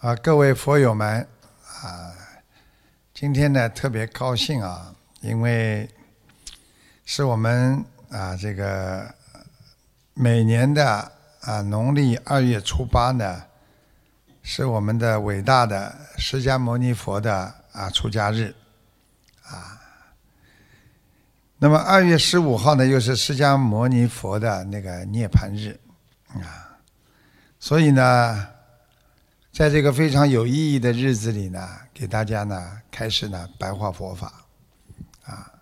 啊，各位佛友们啊，今天呢特别高兴啊，因为是我们啊这个每年的啊农历二月初八呢，是我们的伟大的释迦牟尼佛的啊出家日啊。那么二月十五号呢，又是释迦牟尼佛的那个涅槃日啊，所以呢。在这个非常有意义的日子里呢，给大家呢开始呢白话佛法，啊，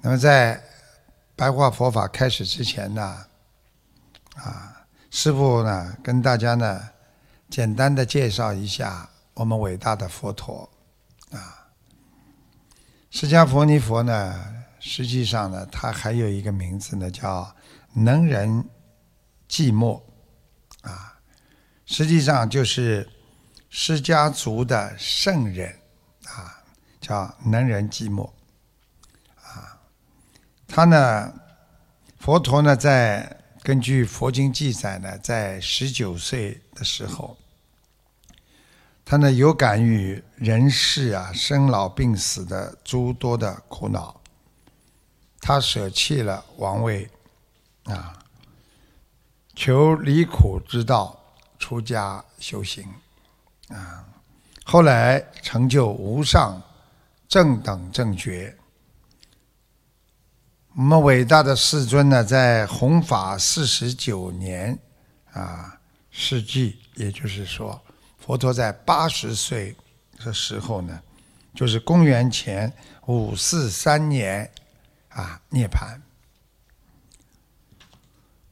那么在白话佛法开始之前呢，啊，师父呢跟大家呢简单的介绍一下我们伟大的佛陀，啊，释迦牟尼佛呢，实际上呢他还有一个名字呢叫能人寂寞，啊，实际上就是。释迦族的圣人啊，叫能人寂寞啊。他呢，佛陀呢，在根据佛经记载呢，在十九岁的时候，他呢有感于人世啊生老病死的诸多的苦恼，他舍弃了王位啊，求离苦之道，出家修行。啊，后来成就无上正等正觉。我们伟大的世尊呢，在弘法四十九年啊世纪，也就是说，佛陀在八十岁的时候呢，就是公元前五四三年啊涅槃。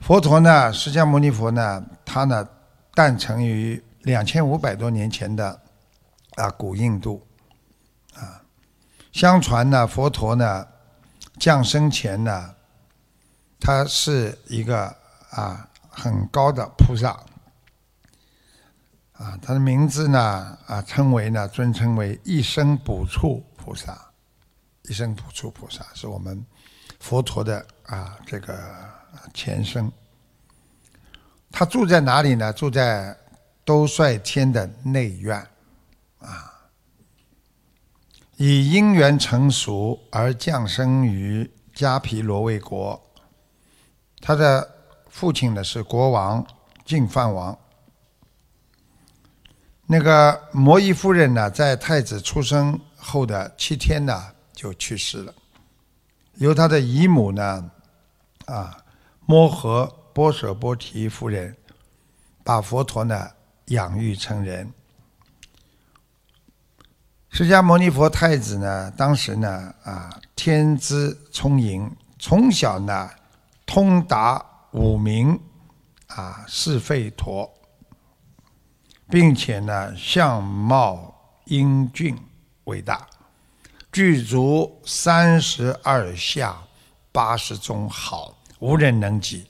佛陀呢，释迦牟尼佛呢，他呢诞生于。两千五百多年前的啊，古印度啊，相传呢，佛陀呢降生前呢，他是一个啊很高的菩萨啊，他的名字呢啊称为呢尊称为一生补处菩萨，一生补处菩萨是我们佛陀的啊这个前身。他住在哪里呢？住在。都率天的内院，啊，以因缘成熟而降生于迦毗罗卫国。他的父亲呢是国王净饭王。那个摩耶夫人呢，在太子出生后的七天呢就去世了，由他的姨母呢，啊，摩诃波舍波提夫人把佛陀呢。养育成人，释迦牟尼佛太子呢，当时呢啊天资聪颖，从小呢通达五明啊是吠陀，并且呢相貌英俊伟大，具足三十二相八十种好，无人能及。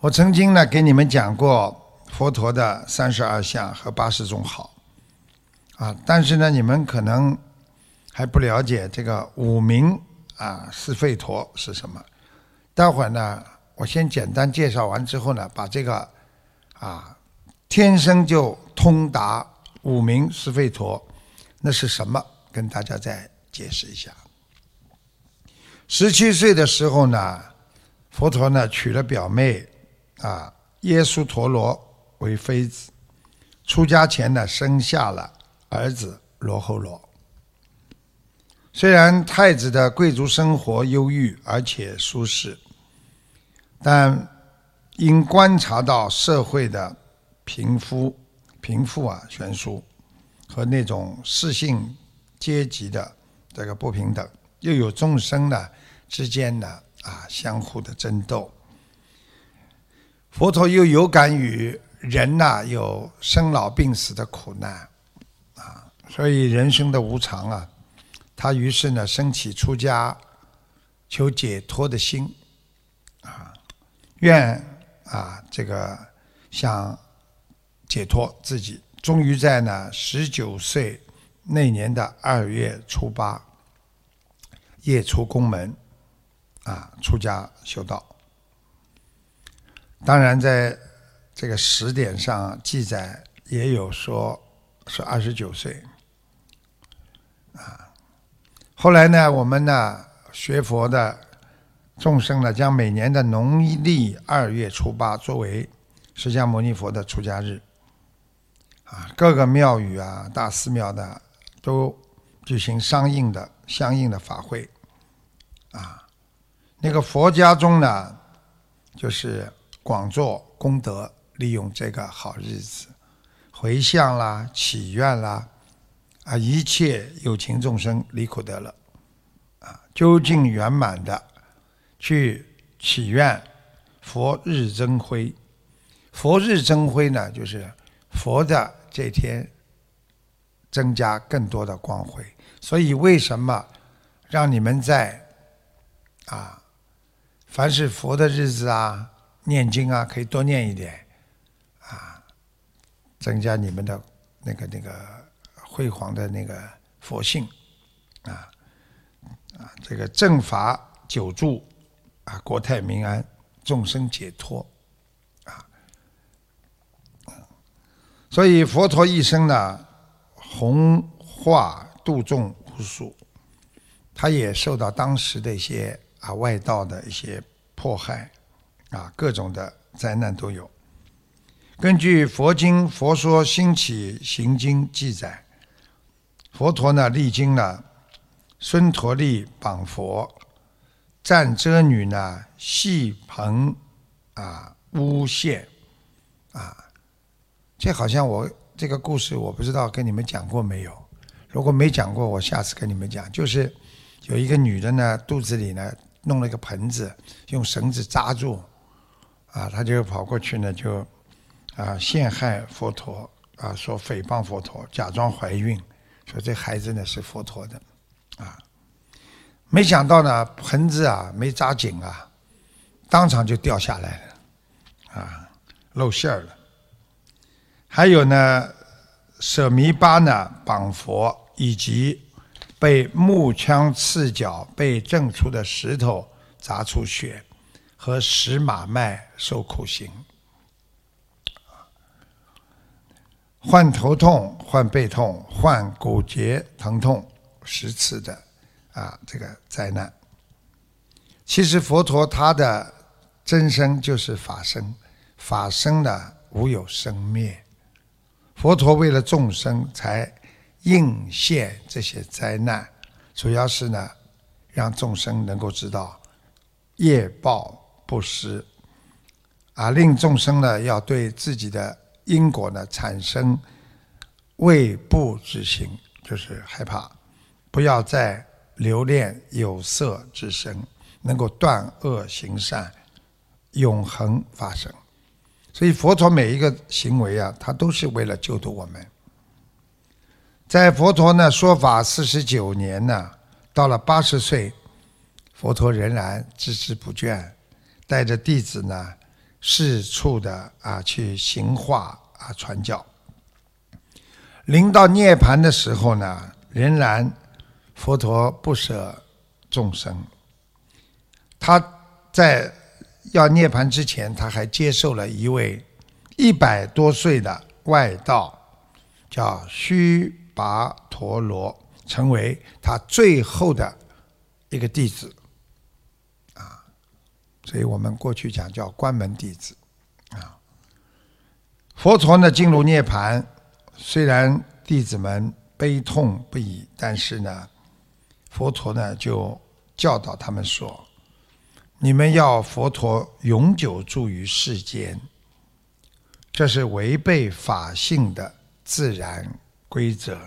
我曾经呢给你们讲过佛陀的三十二相和八十种好，啊，但是呢你们可能还不了解这个五明啊是吠陀是什么。待会儿呢我先简单介绍完之后呢，把这个啊天生就通达五明是吠陀那是什么，跟大家再解释一下。十七岁的时候呢，佛陀呢娶了表妹。啊，耶稣陀罗为妃子，出家前呢，生下了儿子罗侯罗。虽然太子的贵族生活优裕而且舒适，但因观察到社会的贫富、贫富啊悬殊和那种世性阶级的这个不平等，又有众生呢之间的啊相互的争斗。佛陀又有感于人呐有生老病死的苦难，啊，所以人生的无常啊，他于是呢升起出家求解脱的心，啊，愿啊这个想解脱自己，终于在呢十九岁那年的二月初八夜出宫门，啊出家修道。当然，在这个史典上记载也有说是二十九岁，啊，后来呢，我们呢学佛的众生呢，将每年的农历二月初八作为释迦牟尼佛的出家日，啊，各个庙宇啊、大寺庙的都举行相应的相应的法会，啊，那个佛家中呢，就是广做功德。利用这个好日子，回向啦、祈愿啦，啊，一切有情众生离苦得乐，啊，究竟圆满的去祈愿佛日增辉。佛日增辉呢，就是佛的这天增加更多的光辉。所以，为什么让你们在啊，凡是佛的日子啊，念经啊，可以多念一点。啊增加你们的那个那个辉煌的那个佛性，啊啊，这个正法久住，啊，国泰民安，众生解脱，啊，所以佛陀一生呢，弘化度众无数，他也受到当时的一些啊外道的一些迫害，啊，各种的灾难都有。根据佛经《佛说兴起行经》记载，佛陀呢历经了孙陀利绑佛、战遮女呢戏棚啊诬陷啊，这好像我这个故事我不知道跟你们讲过没有？如果没讲过，我下次跟你们讲。就是有一个女的呢，肚子里呢弄了一个盆子，用绳子扎住，啊，他就跑过去呢就。啊，陷害佛陀啊，说诽谤佛陀，假装怀孕，说这孩子呢是佛陀的，啊，没想到呢盆子啊没扎紧啊，当场就掉下来了，啊，露馅儿了。还有呢，舍弥巴呢绑佛，以及被木枪刺脚，被震出的石头砸出血，和石马脉受苦刑。患头痛、患背痛、患骨节疼痛十次的啊，这个灾难。其实佛陀他的真身就是法身，法身呢无有生灭。佛陀为了众生才应现这些灾难，主要是呢让众生能够知道业报不失，啊，令众生呢要对自己的。因果呢，产生畏怖之心，就是害怕，不要再留恋有色之身，能够断恶行善，永恒发生。所以佛陀每一个行为啊，他都是为了救度我们。在佛陀呢说法四十九年呢，到了八十岁，佛陀仍然孜孜不倦，带着弟子呢。四处的啊去行化啊传教，临到涅盘的时候呢，仍然佛陀不舍众生。他在要涅盘之前，他还接受了一位一百多岁的外道，叫须跋陀罗，成为他最后的一个弟子。所以我们过去讲叫关门弟子，啊，佛陀呢进入涅盘，虽然弟子们悲痛不已，但是呢，佛陀呢就教导他们说：你们要佛陀永久住于世间，这是违背法性的自然规则。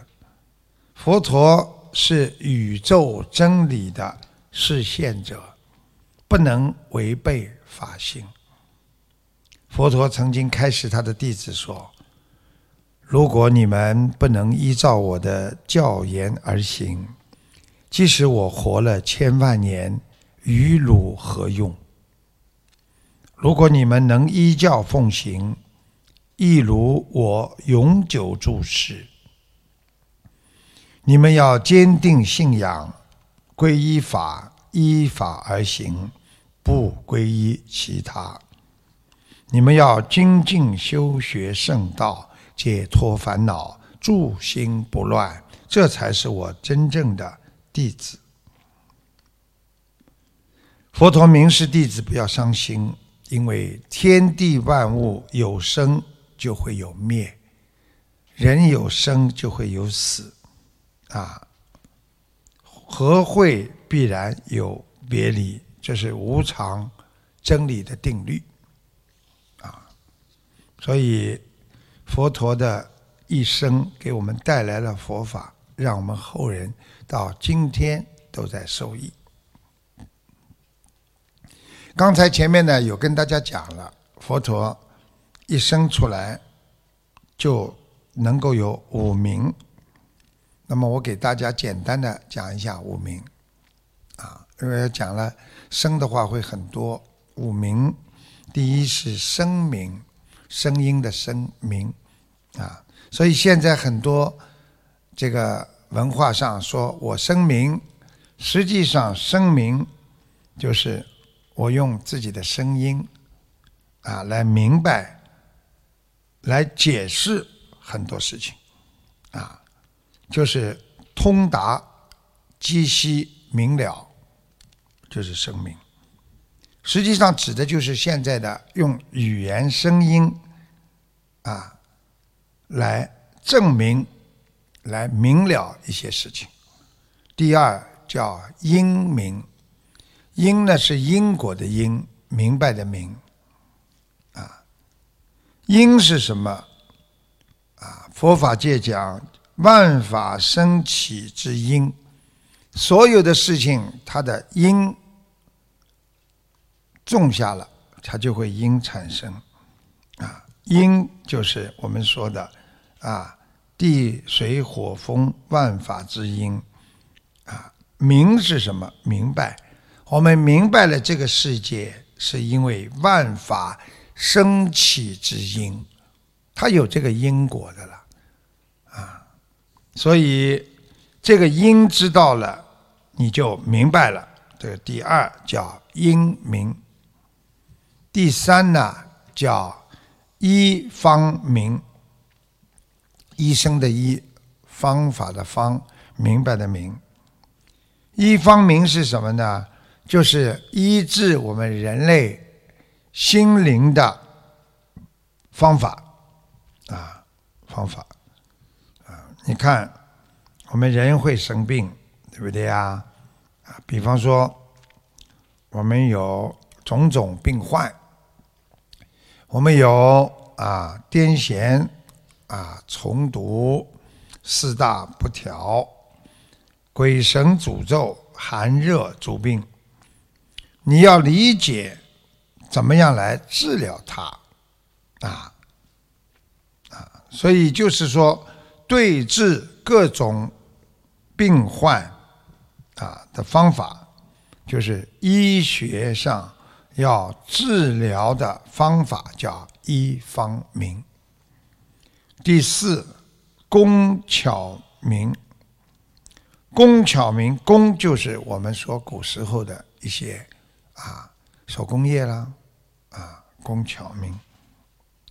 佛陀是宇宙真理的示现者。不能违背法性。佛陀曾经开始他的弟子说：“如果你们不能依照我的教言而行，即使我活了千万年，于汝何用？如果你们能依教奉行，亦如我永久住世。你们要坚定信仰，皈依法，依法而行。”不皈依其他，你们要精进修学圣道，解脱烦恼，住心不乱，这才是我真正的弟子。佛陀明示弟子不要伤心，因为天地万物有生就会有灭，人有生就会有死，啊，和会必然有别离，这是无常真理的定律，啊，所以佛陀的一生给我们带来了佛法，让我们后人到今天都在受益。刚才前面呢有跟大家讲了，佛陀一生出来就能够有五名。那么我给大家简单的讲一下五名，因为讲了声的话会很多。五名，第一是声名，声音的声名，啊，所以现在很多这个文化上说我声明，实际上声明就是。我用自己的声音啊来明白、来解释很多事情啊，就是通达、机悉、明了，就是声明。实际上指的就是现在的用语言、声音啊来证明、来明了一些事情。第二叫因明。因呢是因果的因，明白的明，啊，因是什么？啊，佛法界讲万法生起之因，所有的事情它的因种下了，它就会因产生，啊，因就是我们说的啊，地水火风万法之因，啊，明是什么？明白。我们明白了，这个世界是因为万法生起之因，它有这个因果的了，啊，所以这个因知道了，你就明白了。这个第二叫因明，第三呢叫医方明，医生的医，方法的方，明白的明。医方明是什么呢？就是医治我们人类心灵的方法啊，方法啊！你看，我们人会生病，对不对呀？啊，比方说，我们有种种病患，我们有啊癫痫啊重读四大不调、鬼神诅咒、寒热诸病。你要理解怎么样来治疗它，啊啊，所以就是说，对治各种病患啊的方法，就是医学上要治疗的方法叫医方明。第四，工巧明，工巧明，工就是我们说古时候的一些。啊，手工业啦，啊，工巧明，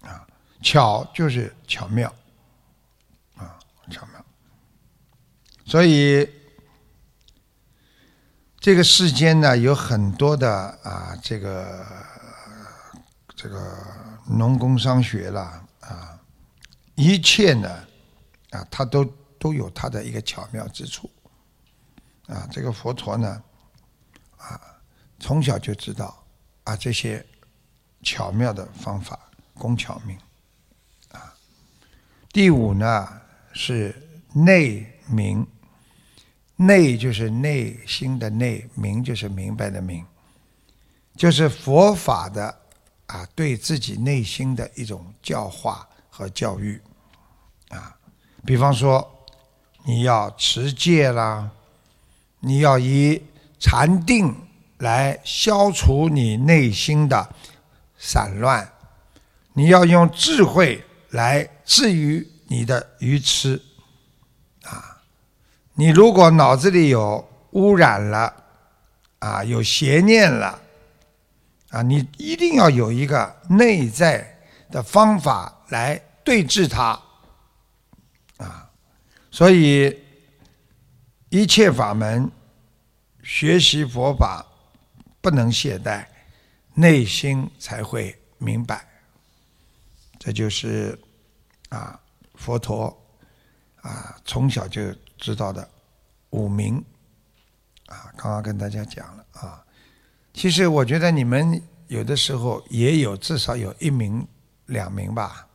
啊，巧就是巧妙，啊，巧妙。所以这个世间呢，有很多的啊，这个这个农工商学啦，啊，一切呢，啊，它都都有它的一个巧妙之处，啊，这个佛陀呢，啊。从小就知道啊，这些巧妙的方法，工巧明啊。第五呢是内明，内就是内心的内，明就是明白的明，就是佛法的啊，对自己内心的一种教化和教育啊。比方说，你要持戒啦，你要以禅定。来消除你内心的散乱，你要用智慧来治愈你的愚痴！你如果脑子里有污染了啊，有邪念了啊，你一定要有一个内在的方法来对治它，啊，所以一切法门学习佛法不能懈怠，内心才会明白。这就是啊，佛陀啊从小就知道的五名啊，刚刚跟大家讲了啊。其实我觉得你们有的时候也有至少有一名、两名吧。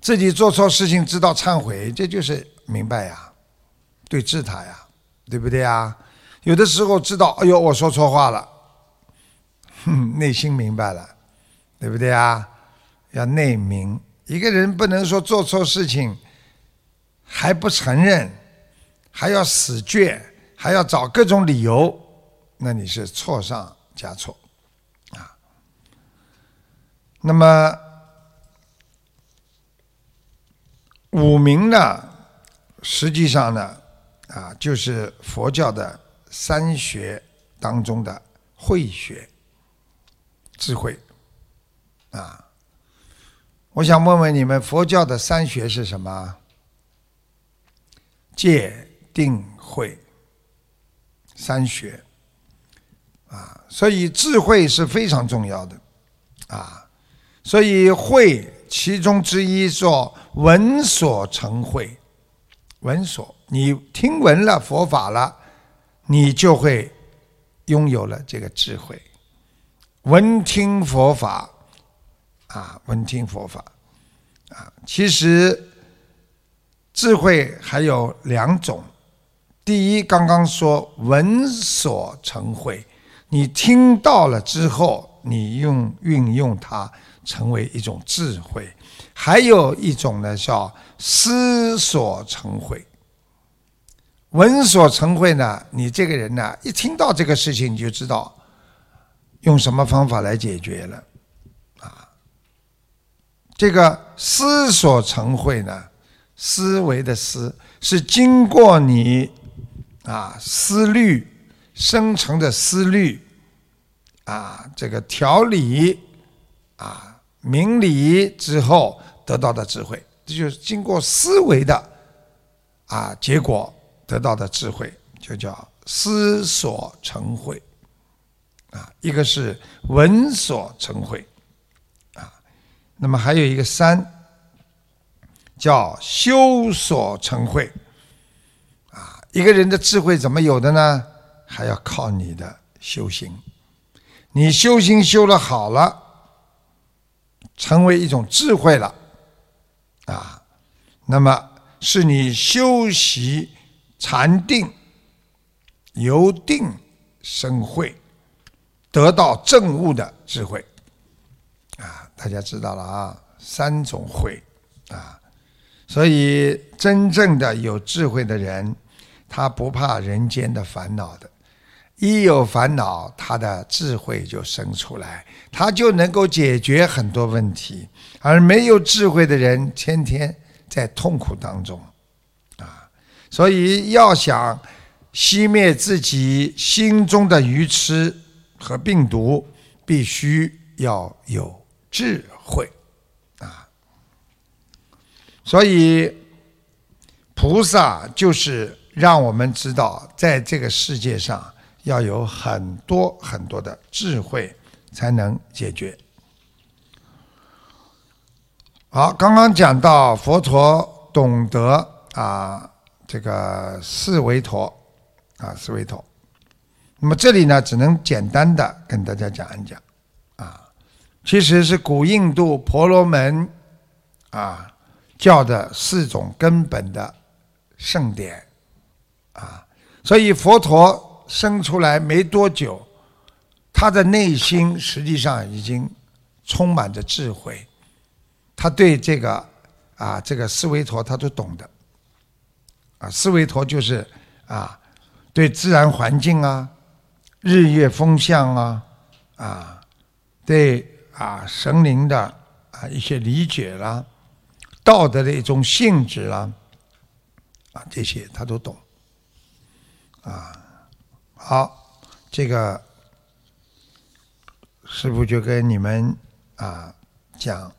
自己做错事情知道忏悔，这就是明白呀，对治他呀，对不对呀？有的时候知道，哎呦，我说错话了，哼，内心明白了，对不对啊？要内明，一个人不能说做错事情还不承认，还要死倔，还要找各种理由。那你是错上加错，啊，那么五明呢，实际上呢，啊，就是佛教的三学当中的慧学，智慧，啊，我想问问你们，佛教的三学是什么？戒、定、慧，三学。啊，所以智慧是非常重要的，啊，所以慧其中之一说闻所成慧，闻所你听闻了佛法了，你就会拥有了这个智慧。闻听佛法，啊，闻听佛法，啊，其实智慧还有两种，第一刚刚说闻所成慧。你听到了之后，你用运用它成为一种智慧；还有一种呢，叫思所成慧。闻所成慧呢，你这个人呢，一听到这个事情，你就知道用什么方法来解决了。啊，这个思所成慧呢，思维的思是经过你啊思虑。生成的思虑，啊，这个条理，啊，明理之后得到的智慧，这就是经过思维的，啊，结果得到的智慧，就叫思所成慧，啊，一个是闻所成慧，啊，那么还有一个三，叫修所成慧，啊，一个人的智慧怎么有的呢？还要靠你的修行，你修行修了好了，成为一种智慧了，啊，那么是你修习禅定，由定生慧，得到正悟的智慧，啊，大家知道了啊，三种慧，啊，所以真正的有智慧的人，他不怕人间的烦恼的。一有烦恼，他的智慧就生出来，他就能够解决很多问题。而没有智慧的人，天天在痛苦当中，啊！所以要想熄灭自己心中的愚痴和病毒，必须要有智慧，所以菩萨就是让我们知道，在这个世界上。要有很多很多的智慧，才能解决。好，刚刚讲到佛陀懂得啊，这个四维陀啊，四维陀。那么这里呢，只能简单的跟大家讲一讲啊，其实是古印度婆罗门啊教的四种根本的圣典啊，所以佛陀。生出来没多久，他的内心实际上已经充满着智慧，他对这个啊这个思维陀他都懂的，啊思维陀就是啊对自然环境啊日月风向啊啊对啊神灵的啊一些理解啦道德的一种性质啦啊这些他都懂啊。好，这个师傅就跟你们啊讲，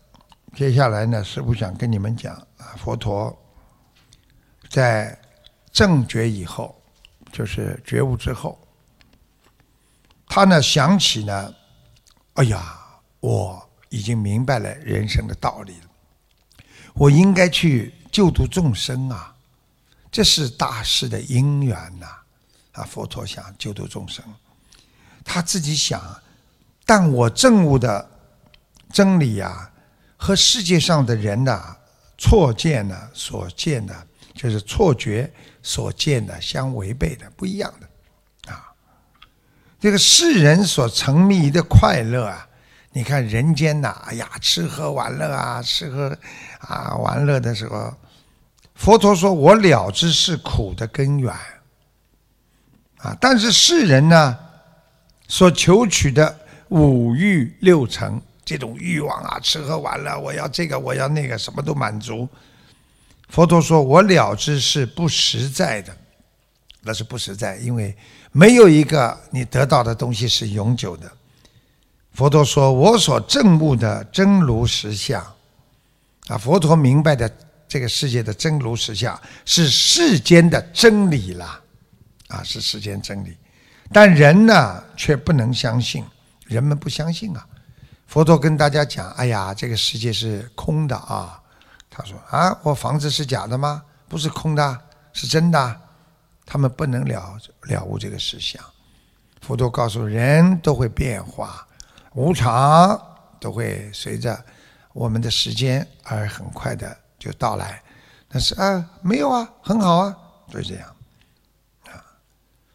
接下来呢，师傅想跟你们讲啊，佛陀在正觉以后，就是觉悟之后，他呢想起呢，哎呀，我已经明白了人生的道理了，我应该去救度众生啊，这是大事的因缘呐，啊，佛陀想救度众生，他自己想。但我证悟的真理呀，和世界上的人呐错见呢所见的，就是错觉所见的相违背的，不一样的啊。这个世人所沉迷的快乐啊，你看人间呐，哎呀，吃喝玩乐啊，吃喝啊玩乐的时候，佛陀说我了知是苦的根源啊。但是世人呢，所求取的。五欲六尘这种欲望啊，吃喝玩乐，我要这个，我要那个，什么都满足。佛陀说：“我了知是不实在的，那是不实在，因为没有一个你得到的东西是永久的。”佛陀说：“我所证悟的真如实相，啊，佛陀明白的这个世界的真如实相是世间的真理了，啊，是世间真理，但人呢却不能相信。”人们不相信啊！佛陀跟大家讲：“哎呀，这个世界是空的啊！”他说：“啊，我房子是假的吗？不是空的，是真的。”他们不能了了悟这个实相。佛陀告诉人都会变化，无常都会随着我们的时间而很快的就到来。但是啊，没有啊，很好啊，就是这样啊。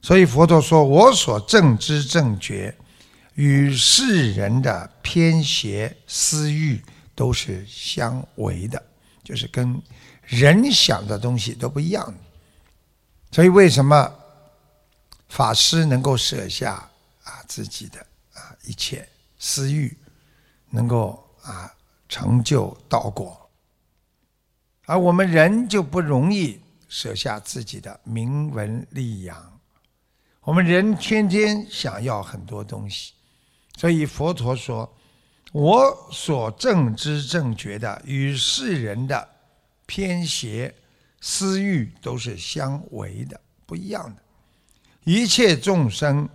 所以佛陀说：“我所正知正觉。”与世人的偏邪私欲都是相违的，就是跟人想的东西都不一样。所以为什么法师能够舍下啊自己的啊一切私欲，能够啊成就道果，而我们人就不容易舍下自己的名闻利养。我们人天天想要很多东西。所以佛陀说：“我所正知正觉的，与世人的偏邪私欲都是相违的，不一样的。一切众生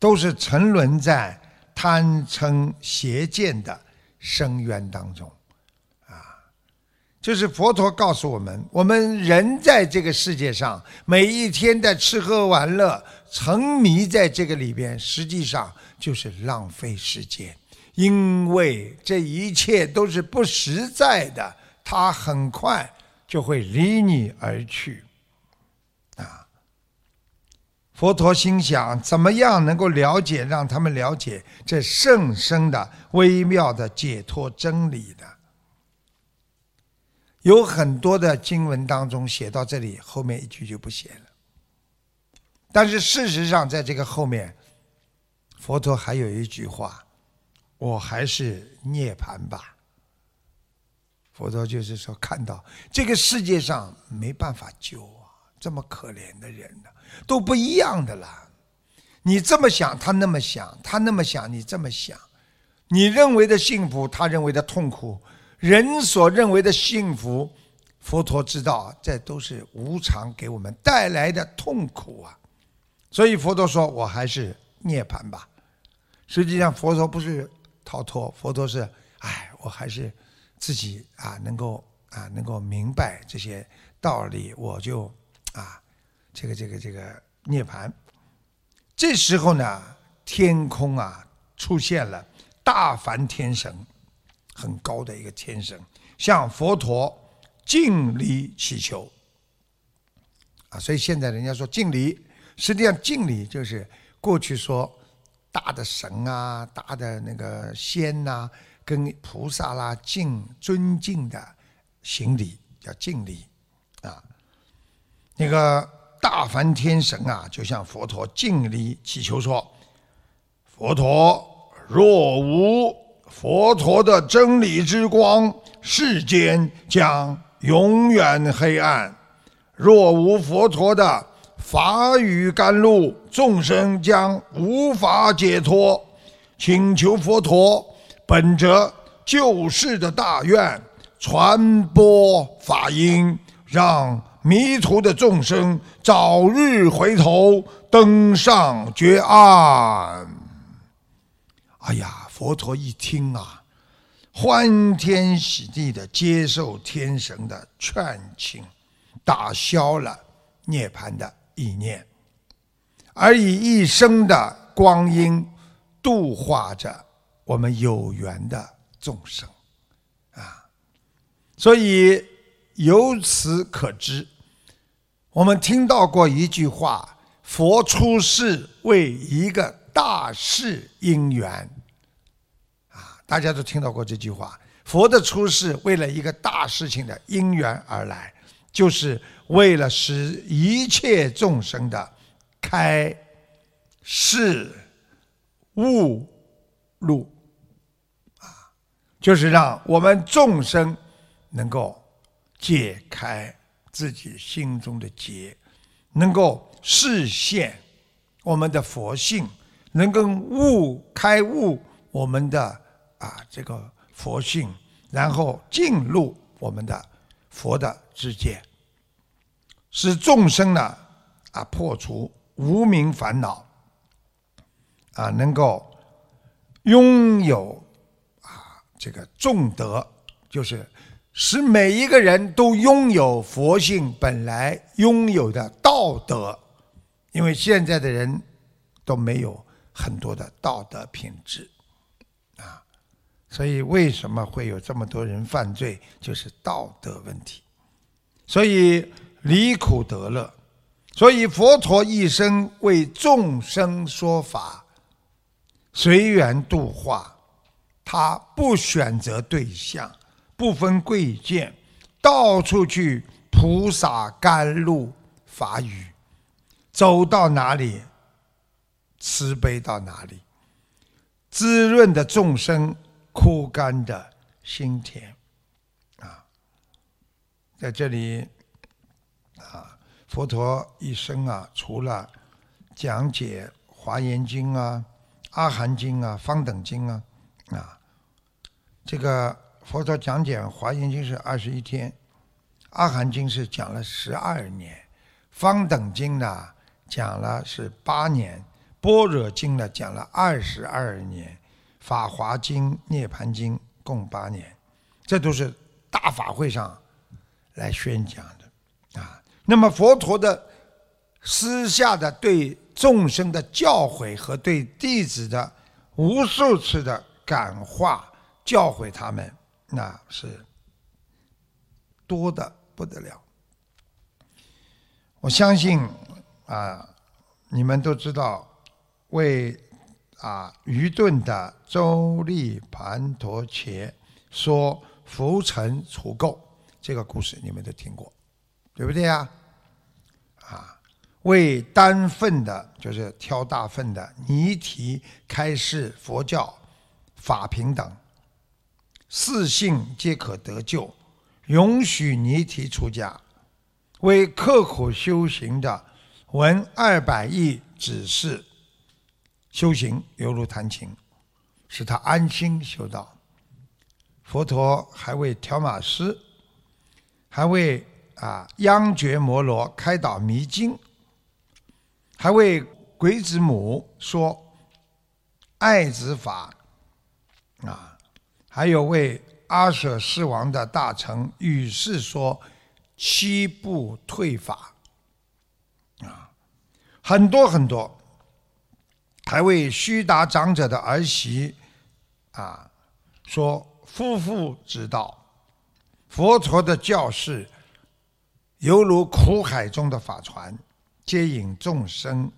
都是沉沦在贪嗔邪见的深渊当中。”啊就是佛陀告诉我们，我们人在这个世界上，每一天的吃喝玩乐、沉迷在这个里边，实际上就是浪费时间，因为这一切都是不实在的，它很快就会离你而去。佛陀心想，怎么样能够了解，让他们了解这圣生的微妙的解脱真理呢？有很多的经文当中写到这里，后面一句就不写了。但是事实上，在这个后面，佛陀还有一句话：“我还是涅槃吧。”佛陀就是说，看到这个世界上没办法救啊，这么可怜的人呢，都不一样的啦。你这么想，他那么想；他那么想，你这么想。你认为的幸福，他认为的痛苦。人所认为的幸福，佛陀知道，这都是无常给我们带来的痛苦啊！所以佛陀说：“我还是涅槃吧。”实际上，佛陀不是逃脱，佛陀是，哎，我还是自己啊，能够啊，能够明白这些道理，我就啊，这个这个这个涅槃。这时候呢，天空啊，出现了大梵天神。很高的一个天神向佛陀敬礼祈求啊，所以现在人家说敬礼，实际上敬礼就是过去说大的神啊、大的那个仙呐，跟菩萨啦敬尊敬的行礼叫敬礼啊。那个大梵天神啊，就向佛陀敬礼祈求说：“佛陀若无。”佛陀的真理之光，世间将永远黑暗；若无佛陀的法语甘露，众生将无法解脱。请求佛陀本着救世的大愿，传播法音，让迷途的众生早日回头，登上绝岸。哎呀，佛陀一听啊，欢天喜地的接受天神的劝请，打消了涅槃的意念，而以一生的光阴度化着我们有缘的众生，啊，所以由此可知，我们听到过一句话：佛出世为一个。大事因缘，啊，大家都听到过这句话。佛的出世为了一个大事情的因缘而来，就是为了使一切众生的开示悟路，啊，就是让我们众生能够解开自己心中的结，能够实现我们的佛性。能够悟开悟我们的啊这个佛性，然后进入我们的佛的世界，使众生呢啊破除无明烦恼，啊能够拥有啊这个重德，就是使每一个人都拥有佛性本来拥有的道德，因为现在的人都没有。很多的道德品质，啊，所以为什么会有这么多人犯罪，就是道德问题。所以离苦得乐，所以佛陀一生为众生说法，随缘度化，他不选择对象，不分贵贱，到处去菩萨甘露法语，走到哪里。慈悲到哪里，滋润的众生枯干的心田，啊，在这里，啊，佛陀一生啊，除了讲解《华严经》啊、《阿含经》啊、《方等经》啊，啊，这个佛陀讲解《华严经》是二十一天，《阿含经》是讲了十二年，《方等经》呢讲了是八年。般若经呢讲了二十二年，法华经、涅盘经共八年，这都是大法会上来宣讲的啊。那么佛陀的私下的对众生的教诲和对弟子的无数次的感化教诲他们，那是多的不得了。我相信啊，你们都知道。为啊愚钝的周利盘陀伽说浮尘除垢这个故事你们都听过，对不对呀？啊，为单粪的，就是挑大粪的尼提开示佛教法平等，四性皆可得救，允许尼提出家，为刻苦修行的闻二百亿指示。修行犹如弹琴，使他安心修道。佛陀还为条马师，还为啊央觉摩罗开导迷津，还为鬼子母说爱子法啊，还有为阿舍世王的大臣与世说七步退法啊，很多很多。还为须达长者的儿媳，啊，说夫妇之道，佛陀的教示，犹如苦海中的法船，接引众生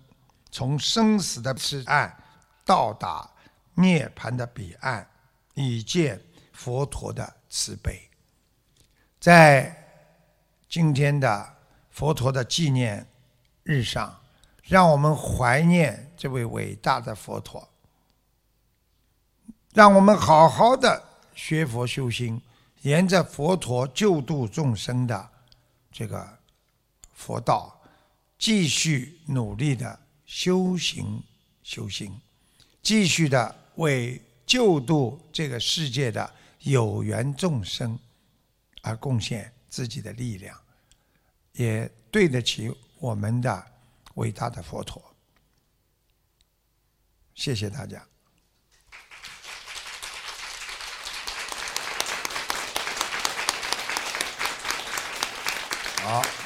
从生死的彼岸到达涅槃的彼岸，以见佛陀的慈悲。在今天的佛陀的纪念日上。让我们怀念这位伟大的佛陀，让我们好好的学佛修心，沿着佛陀救度众生的这个佛道，继续努力的修行修心，继续的为救度这个世界的有缘众生而贡献自己的力量，也对得起我们的伟大的佛陀。谢谢大家。好。